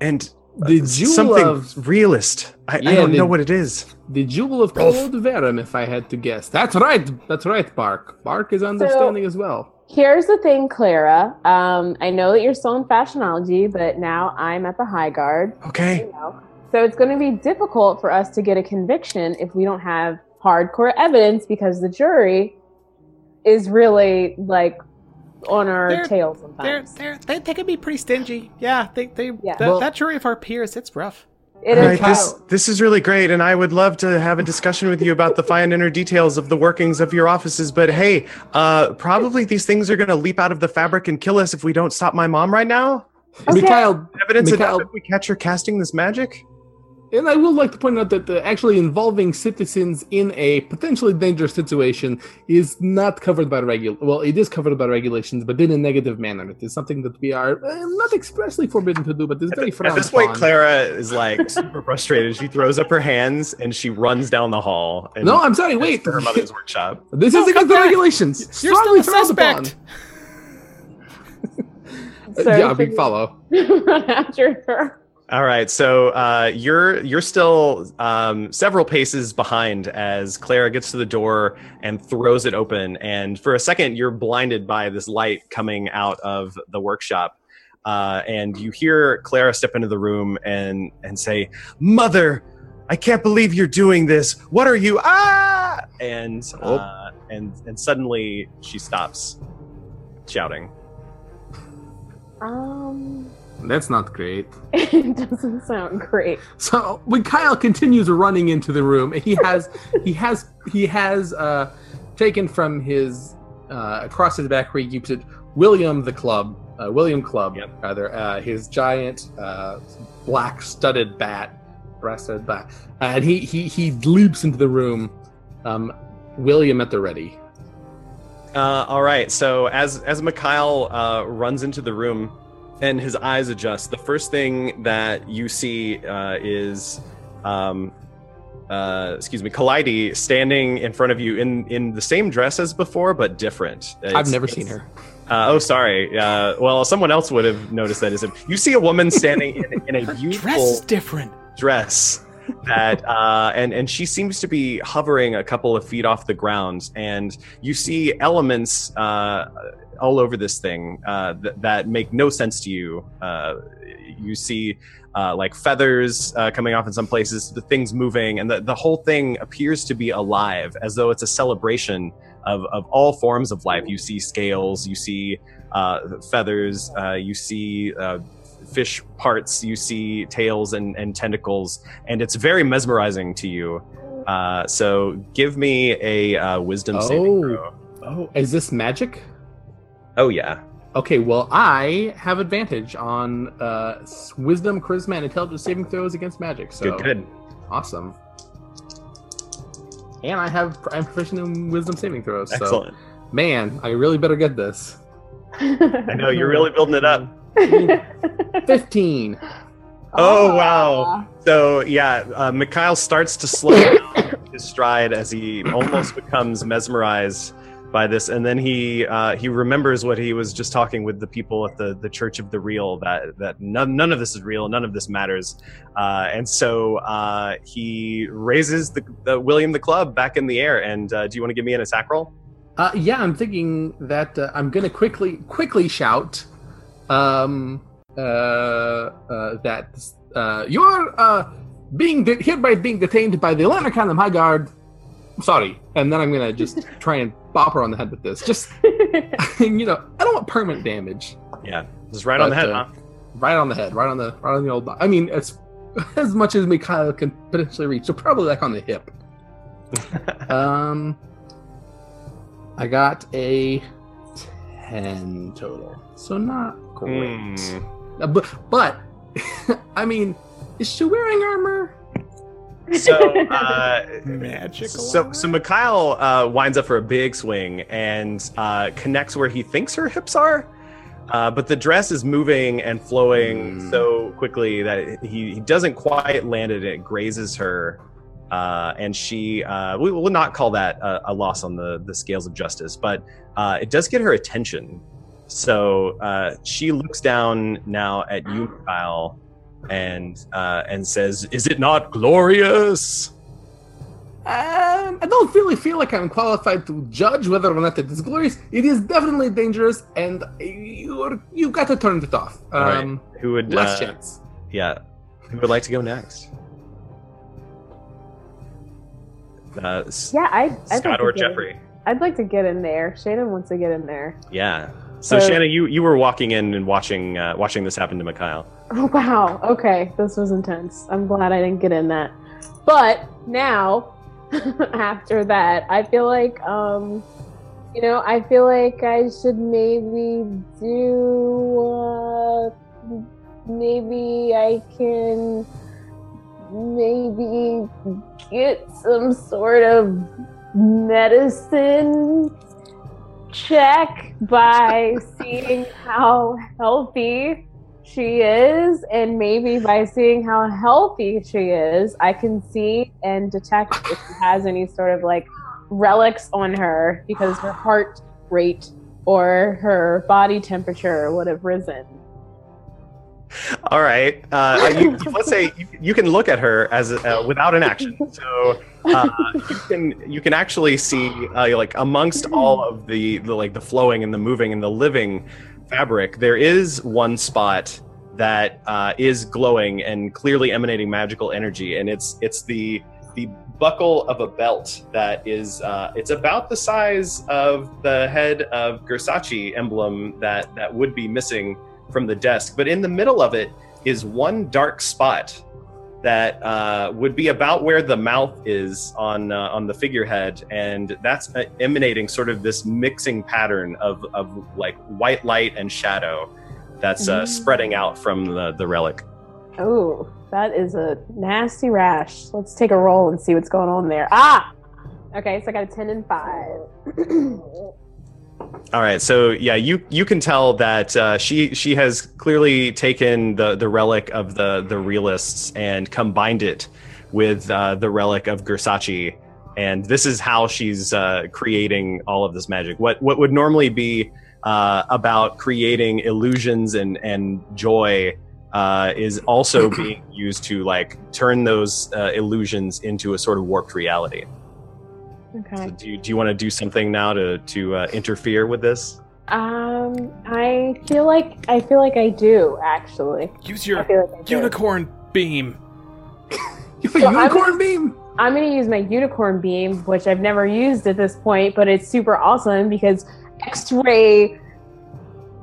S2: and
S5: The jewel
S2: something
S5: of
S2: realist. I, I don't
S5: the-
S2: know what it is.
S5: the jewel of
S2: Rolf.
S5: cold verum, if I had to guess. That's right. That's right, Bark. Bark is understanding as well.
S4: Here's the thing, Clara. Um, I know that you're still in fashionology, but now I'm at the High Guard.
S2: Okay.
S4: you know. So it's going to be difficult for us to get a conviction if we don't have hardcore evidence because the jury is really like on our
S3: They're-
S4: tail
S3: They're,
S4: sometimes.
S3: they're, they they can be pretty stingy. Yeah, they they
S4: Yeah.
S3: That,
S5: Well-
S3: that jury of our peers, it's rough.
S4: It
S2: All
S4: is
S2: right, this this is really great, and I would love to have a discussion with you about the fine inner details of the workings of your offices. But hey, uh, probably these things are going to leap out of the fabric and kill us if we don't stop my mom right now.
S4: Okay.
S5: Mikhail,
S2: Evidence
S5: Mikhail-
S2: enough if we catch her casting this magic.
S5: And I will like to point out that the, actually involving citizens in a potentially dangerous situation is not covered by regul. Well, it is covered by regulations, but in a negative manner. It is something that we are uh, not expressly forbidden to do, but is very
S2: At
S5: frowned
S2: this point,
S5: upon.
S2: Clara is like super frustrated. She throws up her hands and she runs down the hall. And
S5: No, I'm sorry. Wait,
S2: her mother's workshop.
S5: this
S3: No,
S5: is against
S3: come
S5: the
S3: back.
S5: regulations.
S3: You're
S5: Strongly
S3: still a
S5: frowned upon.
S3: suspect.
S5: Uh,
S4: So
S5: yeah,
S4: should
S5: we
S4: we-
S5: follow.
S4: Run after her.
S2: All right, so uh, you're you're still um, several paces behind as Clara gets to the door and throws it open, and for a second you're blinded by this light coming out of the workshop, uh, and you hear Clara step into the room and and say, "Mother, I can't believe you're doing this. What are you? Ah!" And
S5: Oh.
S2: uh, and and suddenly she stops shouting.
S4: Um,
S5: That's not great.
S4: it doesn't sound great.
S5: So when Kyle continues running into the room, he has he has he has uh, taken from his uh, across his back where he keeps it William the Club, uh, William Club,
S2: Yep.
S5: rather uh, his giant uh, black studded bat, brass studded bat, uh, and he he he leaps into the room. Um, William at the ready.
S2: Uh, all right. So as as Mikhail uh, runs into the room and his eyes adjust, the first thing that you see uh, is, um, uh, excuse me, Kaleidi standing in front of you in in the same dress as before, but different.
S5: I've never seen her.
S2: Uh, oh, sorry. Uh, well, someone else would have noticed that. Is it? You see a woman standing in, in a
S3: Dress different.
S2: dress that uh and and she seems to be hovering a couple of feet off the ground and you see elements uh all over this thing uh th- that make no sense to you uh you see uh, like feathers uh, coming off in some places, the things moving, and the, the whole thing appears to be alive, as though it's a celebration of, of all forms of life. You see scales, you see uh, feathers, uh, you see uh, fish parts, you see tails and, and tentacles, and it's very mesmerizing to you. Uh, so give me a uh, wisdom saving
S5: Oh.
S2: throw.
S5: Oh, is this magic?
S2: Oh yeah.
S5: Okay, well, I have advantage on uh, wisdom, charisma, and intelligence saving throws against magic. So
S2: Good, good.
S5: awesome. And I have I'm proficient in wisdom saving throws. So
S2: Excellent.
S5: man, I really better get this.
S2: I know you're really building it up.
S5: Fifteen.
S2: Oh, wow. So yeah, uh, Mikhail starts to slow down his stride as he almost becomes mesmerized by this, and then he uh, he remembers what he was just talking with the people at the, the Church of the Real that that none, none of this is real, none of this matters, uh, and so uh, he raises the, the William the club back in the air. And uh, do you want to give me an attack roll?
S5: Uh, yeah, I'm thinking that uh, I'm gonna quickly quickly shout um, that you're being de- hereby being detained by the Land Arcanum High Guard. Sorry, and then I'm gonna just try and bop her on the head with this. Just you know, I don't want permanent damage.
S2: Yeah, just right on the head,
S5: uh,
S2: huh?
S5: Right on the head, right on the right on the old. I mean, as as much as Mikhail can potentially reach, so probably like on the hip. um, I got a ten total, so not great.
S2: Hmm.
S5: Uh, but but I mean, is she wearing armor?
S2: So, uh,
S3: Magical.
S2: So, so Mikhail uh, winds up for a big swing and uh, connects where he thinks her hips are, uh, but the dress is moving and flowing
S5: Mm.
S2: so quickly that he, he doesn't quite land it. It grazes her, uh, and she. Uh, we will not call that a, a loss on the the scales of justice, but uh, it does get her attention. So uh, she looks down now at you, Mikhail, and uh, and says, "Is it not glorious?"
S5: Um, I don't really feel like I'm qualified to judge whether or not it is glorious. It is definitely dangerous, and you you got to turn it off.
S2: All right.
S5: Um,
S2: Who would
S5: less
S2: uh,
S5: chance.
S2: Yeah. Who would like to go next? Uh,
S4: yeah, I, I'd like
S2: Scott
S4: to
S2: or
S4: get in-
S2: Jeffrey?
S4: I'd like to get in there. Shannon wants to get in there.
S2: Yeah. So,
S4: So-
S2: Shanna, you, you were walking in and watching uh, watching this happen to Mikhail.
S4: Wow. Okay, this was intense. I'm glad I didn't get in that. But now, after that, I feel like um, you know, I feel like I should maybe do. Uh, maybe I can maybe get some sort of medicine check by seeing how healthy she is, and maybe by seeing how healthy she is, I can see and detect if she has any sort of like relics on her because her heart rate or her body temperature would have risen.
S2: All right. Uh, you, let's say you, you can look at her as uh, without an action. So uh, you can you can actually see uh, like amongst all of the, the like the flowing and the moving and the living fabric, there is one spot that uh, is glowing and clearly emanating magical energy, and it's it's the the buckle of a belt that is uh, it's about the size of the head of Gersace emblem that that would be missing from the desk, but in the middle of it is one dark spot that uh, would be about where the mouth is on uh, on the figurehead, and that's uh, emanating sort of this mixing pattern of of like white light and shadow that's uh,
S4: Mm.
S2: spreading out from the the relic.
S4: Oh, that is a nasty rash. Let's take a roll and see what's going on there. Ah! Okay, so I got a 10 and 5.
S2: All right, so yeah, you you can tell that uh, she she has clearly taken the the relic of the the realists and combined it with uh, the relic of Gersace, and this is how she's uh, creating all of this magic. What what would normally be uh, about creating illusions and and joy uh, is also being used to like turn those uh, illusions into a sort of warped reality. So do you, do you want to do something now to to uh, interfere with this?
S4: Um, I feel like I feel like I do actually.
S3: Use your
S4: like I do.
S3: unicorn beam.
S5: You have a
S4: So I'm
S5: unicorn
S4: gonna-
S5: beam.
S4: I'm gonna use my unicorn beam, which I've never used at this point, but it's super awesome because X-ray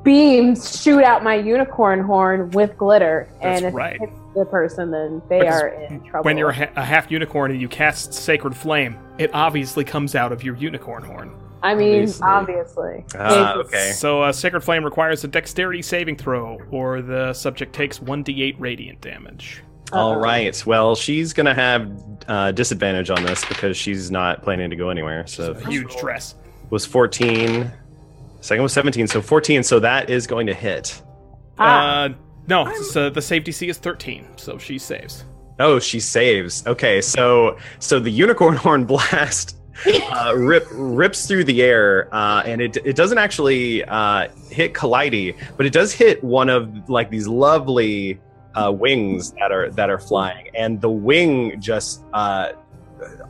S4: beams shoot out my unicorn horn with glitter,
S3: That's
S4: and if
S3: right.
S4: it hits the person, then they
S3: Because
S4: are in trouble.
S3: When you're a, ha- a half unicorn and you cast Sacred Flame, it obviously comes out of your unicorn horn.
S4: I mean,
S5: Obviously.
S4: obviously.
S2: Ah, okay.
S3: So, uh, Sacred Flame requires a dexterity saving throw, or the subject takes 1d8 radiant damage.
S2: All
S4: Uh-oh.
S2: right. Well, she's gonna have uh, disadvantage on this because she's not planning to go anywhere. So
S3: A huge stress.
S2: was 14. Second was 17. So 14. So that is going to hit.
S4: Ah.
S3: Uh, no, so the safety DC is 13, so she saves.
S2: Oh, she saves. Okay. So so the unicorn horn blast. Uh, rip rips through the air, uh, and it it doesn't actually uh, hit Kaleidi, but it does hit one of like these lovely uh, wings that are that are flying, and the wing just uh,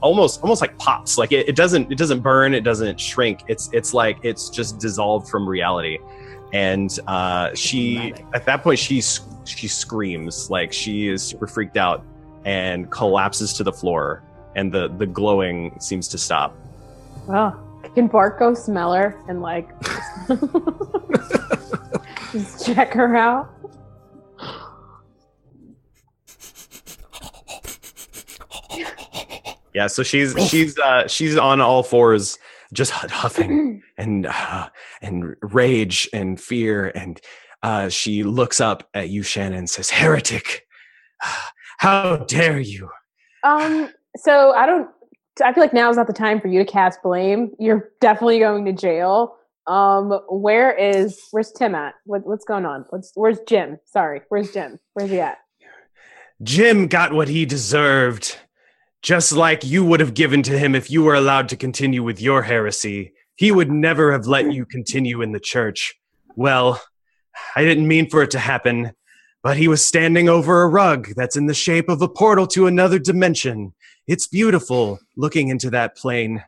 S2: almost almost like pops. Like it, it doesn't it doesn't burn, it doesn't shrink. It's it's like it's just dissolved from reality. And uh, she at that point she she screams like she is super freaked out and collapses to the floor, and the the glowing seems to stop.
S4: Oh, can Bark go smell her and like just check her out?
S2: Yeah, so she's she's uh, she's on all fours, just huffing and uh, and rage and fear, and uh, she looks up at you, Shannon, and says, "Heretic, how dare you!"
S4: Um, so I don't. I feel like now is not the time for you to cast blame. You're definitely going to jail. Um, where is where's Tim at? What, what's going on? What's where's Jim? Sorry, where's Jim? Where's he at?
S2: Jim got what he deserved, just like you would have given to him if you were allowed to continue with your heresy. He would never have let you continue in the church. Well, I didn't mean for it to happen, but he was standing over a rug that's in the shape of a portal to another dimension. It's beautiful looking into that plane,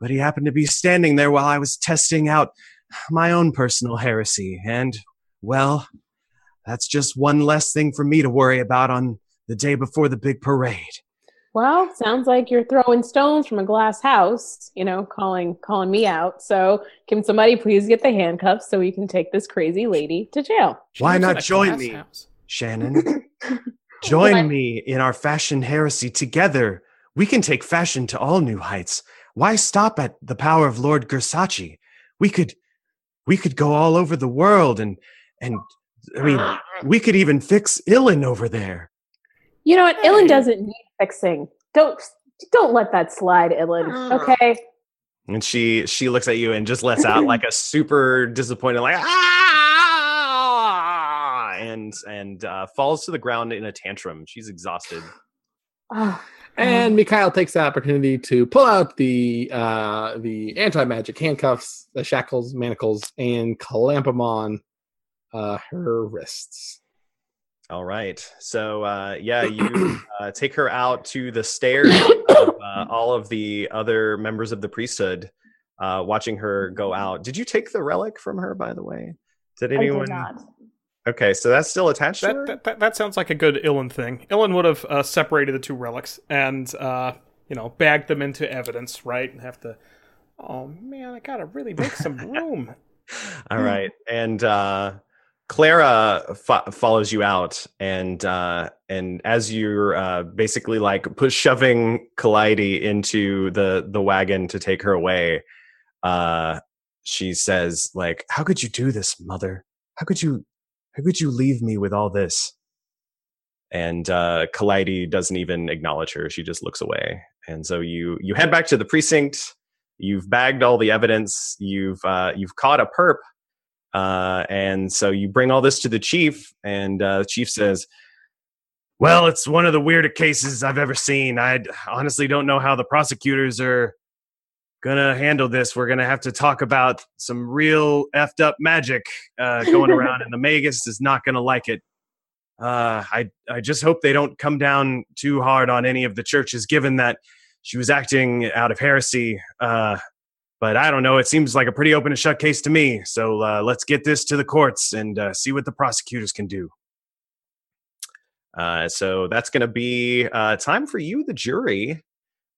S2: but he happened to be standing there while I was testing out my own personal heresy, and, well, that's just one less thing for me to worry about on the day before the big parade.
S4: Well, sounds like you're throwing stones from a glass house. You know, calling calling me out. So, can somebody please get the handcuffs so we can take this crazy lady to jail?
S2: Why not join me?
S3: house.
S2: Shannon, join
S4: What?
S2: me in our fashion heresy together. We can take fashion to all new heights. Why stop at the power of Lord Gersace? We could we could go all over the world and and I mean we could even fix Illyn over there.
S4: You know what?
S3: Hey.
S4: Illyn doesn't need fixing. Don't don't let that slide, Illyn. Okay.
S2: And she she looks at you and just lets out like a super disappointed like ah and and uh, falls to the ground in a tantrum. She's exhausted.
S4: Ah,
S5: And Mikhail takes the opportunity to pull out the uh, the anti magic handcuffs, the shackles, manacles, and clamp them on uh, her wrists.
S2: All right. So uh, yeah, you uh, take her out to the stairs of uh, all of the other members of the priesthood, uh, watching her go out. Did you take the relic from her, by the way? Did
S4: I
S2: anyone?
S4: did not.
S2: Okay, so that's still attached to her.
S3: That, that, that, that sounds like a good Illyn thing. Illyn would have uh, separated the two relics and, uh, you know, bagged them into evidence, right? And have to, oh man, I gotta really make some room.
S2: All right, and uh, Clara fo- follows you out, and uh, and as you're uh, basically like push shoving Calliope into the the wagon to take her away, uh, she says like, "How could you do this, mother? How could you? How could you leave me with all this?" And uh, doesn't even acknowledge her; she just looks away. And so you you head back to the precinct. You've bagged all the evidence. You've uh, you've caught a perp, uh, and so you bring all this to the chief, and uh, the chief says, "Well, it's one of the weirdest cases I've ever seen. I honestly don't know how the prosecutors are gonna handle this. We're gonna have to talk about some real effed up magic uh, going around, and the Magus is not gonna like it." Uh, I I just hope they don't come down too hard on any of the churches, given that she was acting out of heresy. But I don't know. It seems like a pretty open and shut case to me. So uh, let's get this to the courts and uh, see what the prosecutors can do. Uh, so that's going to be uh, time for you, the jury.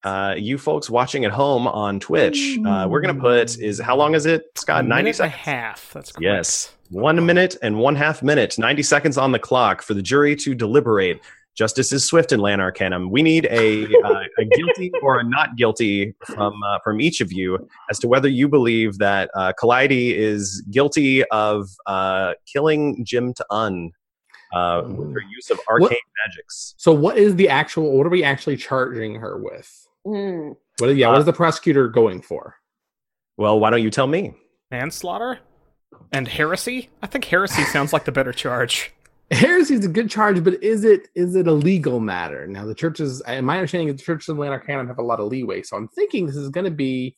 S2: Uh, you folks watching at home on Twitch. Uh, we're going to put is how long is it, Scott? Ninety
S3: minute and a
S2: seconds.
S3: half. That's correct.
S2: Yes. One minute and one half minute, 90 seconds on the clock for the jury to deliberate. Justice is swift in Land Arcanum. We need a, uh, a guilty or a not guilty from uh, from each of you as to whether you believe that uh, Calliope is guilty of uh, killing Jim to Un uh, with her use of arcane
S5: What-
S2: magics.
S5: So, what is the actual? What are we actually charging her with?
S4: Mm.
S5: What? Is, yeah, what is the prosecutor going for?
S2: Well, why don't you tell me?
S3: Manslaughter and heresy. I think heresy sounds like the better charge.
S5: Heresy is a good charge, but is it is it a legal matter? Now, the churches, in my understanding, is the churches in Land Arcanum have a lot of leeway, so I'm thinking this is going to be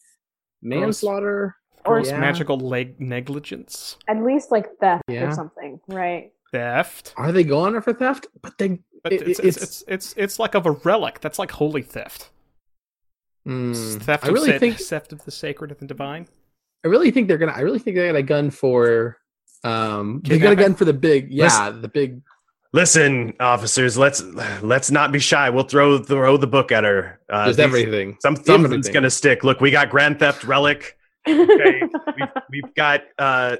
S5: manslaughter
S4: Or
S3: Gross
S5: Yeah.
S3: magical leg negligence,
S4: At least like theft
S5: Yeah.
S4: or something, right?
S3: theft.
S5: Are they going her for theft? But they,
S3: But
S5: It-
S3: it's,
S5: it's-
S3: it's, it's it's it's like of a relic. That's like holy theft. It's hmm. theft
S5: I
S3: of
S5: really
S3: sa-
S5: think
S3: theft of the sacred and the divine.
S5: I really think they're gonna. I really think they got a gun for. Um, they got a
S3: Kidnapping?
S5: gun for the big. Yeah, the big.
S2: Listen, officers, let's let's not be shy. We'll throw throw the book at her. Uh,
S5: Just
S2: these-
S5: everything.
S2: Some something's
S5: Everything.
S2: gonna stick. Look, we got Grand Theft Relic. Okay, we've, we've got uh,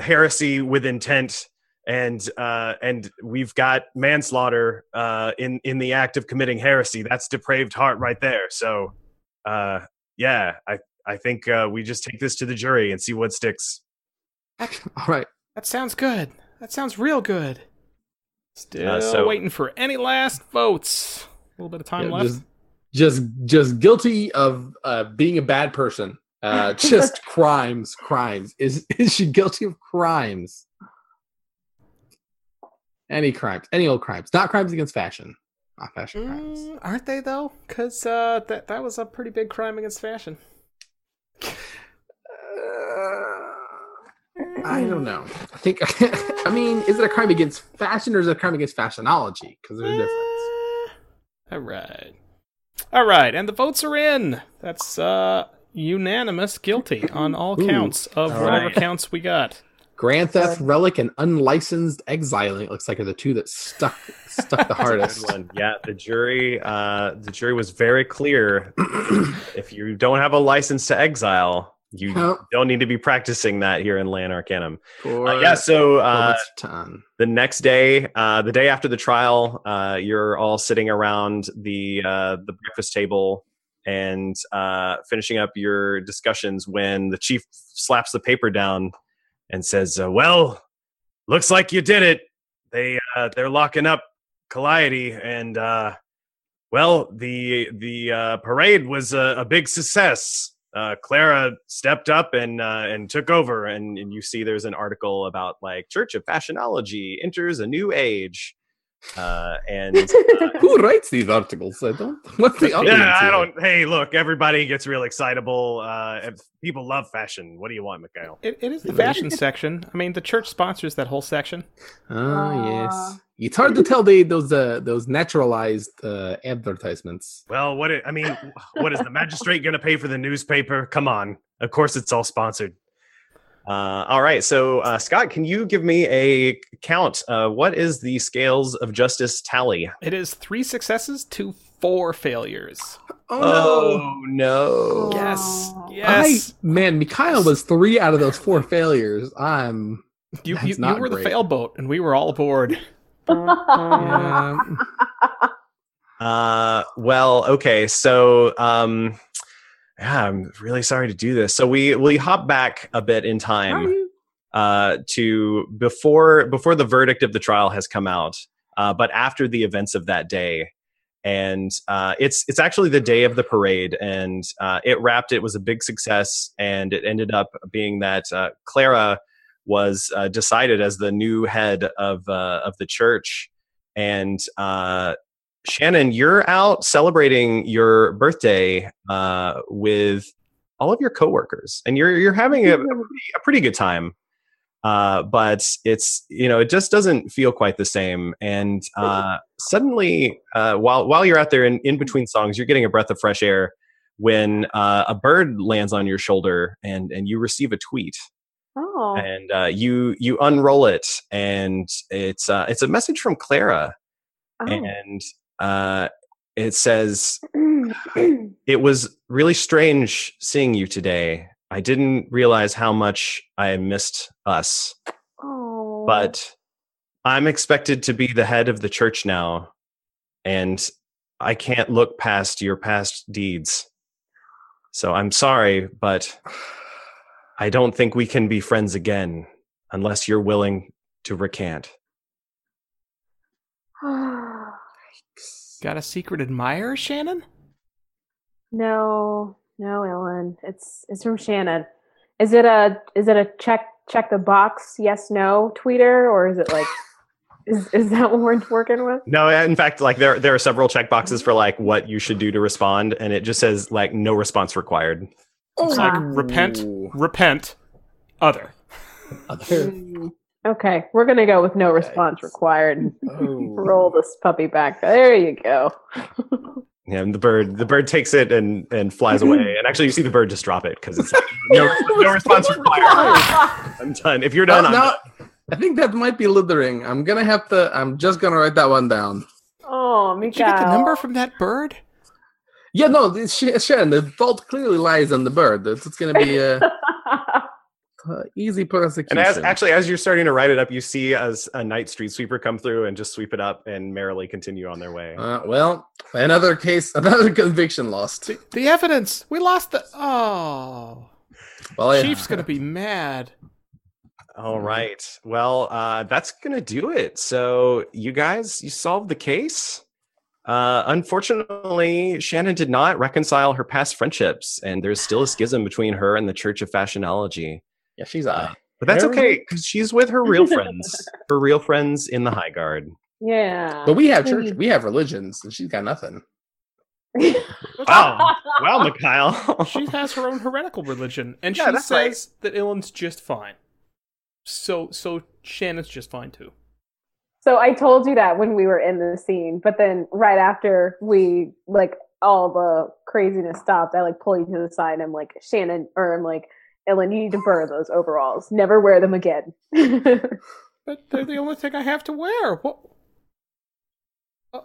S2: heresy with intent, and uh, and we've got manslaughter uh, in in the act of committing heresy. That's depraved heart right there. So, uh, yeah, I I think uh, we just take this to the jury and see what sticks.
S5: All right.
S3: That sounds good. That sounds real good. Still
S2: Uh, so-
S3: waiting for any last votes. A little bit of time
S5: Yeah,
S3: left.
S5: just, just, just guilty of uh, being a bad person. Uh, just crimes, crimes. Is is she guilty of crimes? Any crimes, any old crimes, not crimes against fashion, not fashion crimes.
S3: Mm, aren't they though? Because uh, that that was a pretty big crime against fashion.
S5: Uh, I don't know. I think. I mean, is it a crime against fashion or is it a crime against fashionology? Because there's a difference.
S3: Uh, all right, all right, and the votes are in. That's uh unanimous guilty on all
S5: Ooh.
S3: counts of
S2: All
S3: whatever
S2: right.
S3: counts we got.
S5: Grand theft, relic, and unlicensed exiling. It looks like are the two that stuck stuck the hardest.
S2: Good one. Yeah, the jury uh, the jury was very clear. if you don't have a license to exile, you
S5: Yep.
S2: don't need to be practicing that here in Land Arcanum. Uh, yeah, so uh, the next day, uh, the day after the trial, uh, you're all sitting around the uh, the breakfast table and uh, finishing up your discussions when the chief slaps the paper down and says, uh, "Well, looks like you did it. They uh, they're locking up Calliope, and uh, well, the the uh, parade was a, a big success. Uh, Clara stepped up and uh, and took over, and, and you see there's an article about like Church of Fashionology enters a new age, uh, and uh,
S5: Who writes these articles? I don't. What's the audience?
S2: yeah, I don't. Hey, look, everybody gets real excitable. Uh, and people love fashion. What do you want, Mikhail?
S3: It, it is the fashion section. I mean, the church sponsors that whole section.
S5: Ah, yes.
S4: Aw.
S5: It's hard to tell the, those uh, those naturalized uh, advertisements.
S2: Well, what it, I mean, what is the magistrate going to pay for the newspaper? Come on, of course it's all sponsored. Uh, all right, so uh, Scott, can you give me a count? Uh, what is the scales of justice tally?
S3: It is three successes to four failures.
S5: Oh,
S2: no!
S3: Yes,
S4: Aw.
S3: yes.
S5: I, man, Mikhail was three out of those four failures. I'm.
S3: you
S5: that's
S3: you, you
S5: not
S3: were the
S5: great.
S3: fail boat, and we were all aboard.
S5: Yeah.
S2: Uh, well, okay, so um, yeah, I'm really sorry to do this. So we we hop back a bit in time. uh, to before before the verdict of the trial has come out, uh, but after the events of that day, and uh, it's it's actually the day of the parade, and uh, it wrapped. It was a big success, and it ended up being that uh, Clara was uh, decided as the new head of uh, of the church, and uh, Shannon, you're out celebrating your birthday uh, with all of your coworkers, and you're you're having a, a, pretty, a pretty good time. Uh, but it's you know it just doesn't feel quite the same. And uh, suddenly uh, while while you're out there in, in between songs you're getting a breath of fresh air when uh, a bird lands on your shoulder and and you receive a tweet
S4: Oh.
S2: and uh, you you unroll it and it's uh, it's a message from Clara
S4: oh.
S2: and uh, it says it was really strange seeing you today I didn't realize how much I missed us
S4: oh.
S2: but I'm expected to be the head of the church now, and I can't look past your past deeds. So I'm sorry, but I don't think we can be friends again unless you're willing to recant.
S3: Got a secret admirer, Shannon?
S4: no, no, Ellen. It's it's from Shannon. Is it a is it a check check the box yes no tweeter or is it like is is that what we're working with?
S2: No, in fact, like there there are several check boxes for like what you should do to respond, and it just says like no response required.
S3: It's like repent,
S5: Ooh.
S3: repent, other.
S5: Other-
S4: Mm. Okay, we're gonna go with no response required and
S5: Oh.
S4: roll this puppy back. There you go.
S2: Yeah, and the bird the bird takes it and and flies away. And actually, you see the bird just drop it because it's like, no no response required. I'm done. If you're done,
S5: Oh,
S2: I'm
S5: no,
S2: done.
S5: I think that might be littering. I'm gonna have to. I'm just gonna write that one down.
S4: oh, Mikhail.
S3: Did you get the number from that bird?
S5: Yeah, no, this- Sharon, the fault clearly lies on the bird. It's, it's gonna be a uh, easy prosecution.
S2: And as actually as you're starting to write it up, you see as a night street sweeper come through and just sweep it up and merrily continue on their way.
S5: Uh, well, another case, another conviction lost.
S3: The, the evidence. We lost the. Oh,
S5: Well, I-
S3: Chief's gonna be mad.
S2: All right. Well, uh, that's gonna do it. So you guys, you solved the case. Uh, unfortunately, Shannon did not reconcile her past friendships, and there's still a schism between her and the Church of Fashionology.
S5: yeah, she's uh,
S2: But that's okay because she's with her real friends, her real friends in the High Guard.
S4: yeah.
S5: But we have church, we have religions, and she's got nothing.
S2: Wow, wow, Mikhail.
S3: She has her own heretical religion, and
S2: Yeah,
S3: she
S2: that's
S3: says that Illyn's just fine. So, so Shannon's just fine too.
S4: So I told you that when we were in the scene, but then right after we like all the craziness stopped, I like pull you to the side I'm like, Shannon or I'm like, Ellen, you need to burn those overalls. Never wear them again.
S3: But they're the only thing I have to wear. What? O-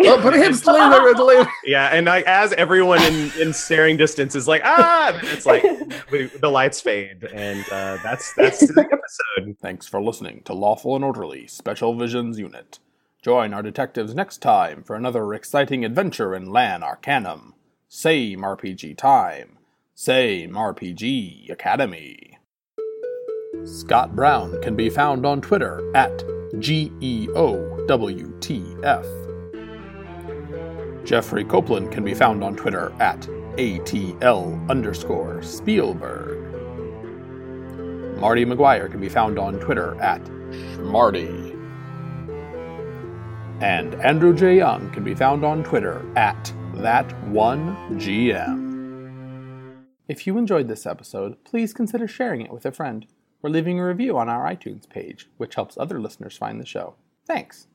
S3: Okay.
S5: Well, perhaps later, later.
S2: Yeah, and I, as everyone in, in staring distance is like, ah, it's like the, the lights fade, and uh, that's that's the episode.
S1: Thanks for listening to Lawful and Orderly Special Visions Unit. Join our detectives next time for another exciting adventure in Land Arcanum. Same RPG time. Same RPG Academy. Scott Brown can be found on Twitter at G E O W T F. Jeffrey Copeland can be found on Twitter at ATL underscore Spielberg. Marty McGuire can be found on Twitter at Schmarty. And Andrew J. Young can be found on Twitter at That1GM. If you enjoyed this episode, please consider sharing it with a friend or leaving a review on our iTunes page, which helps other listeners find the show. Thanks.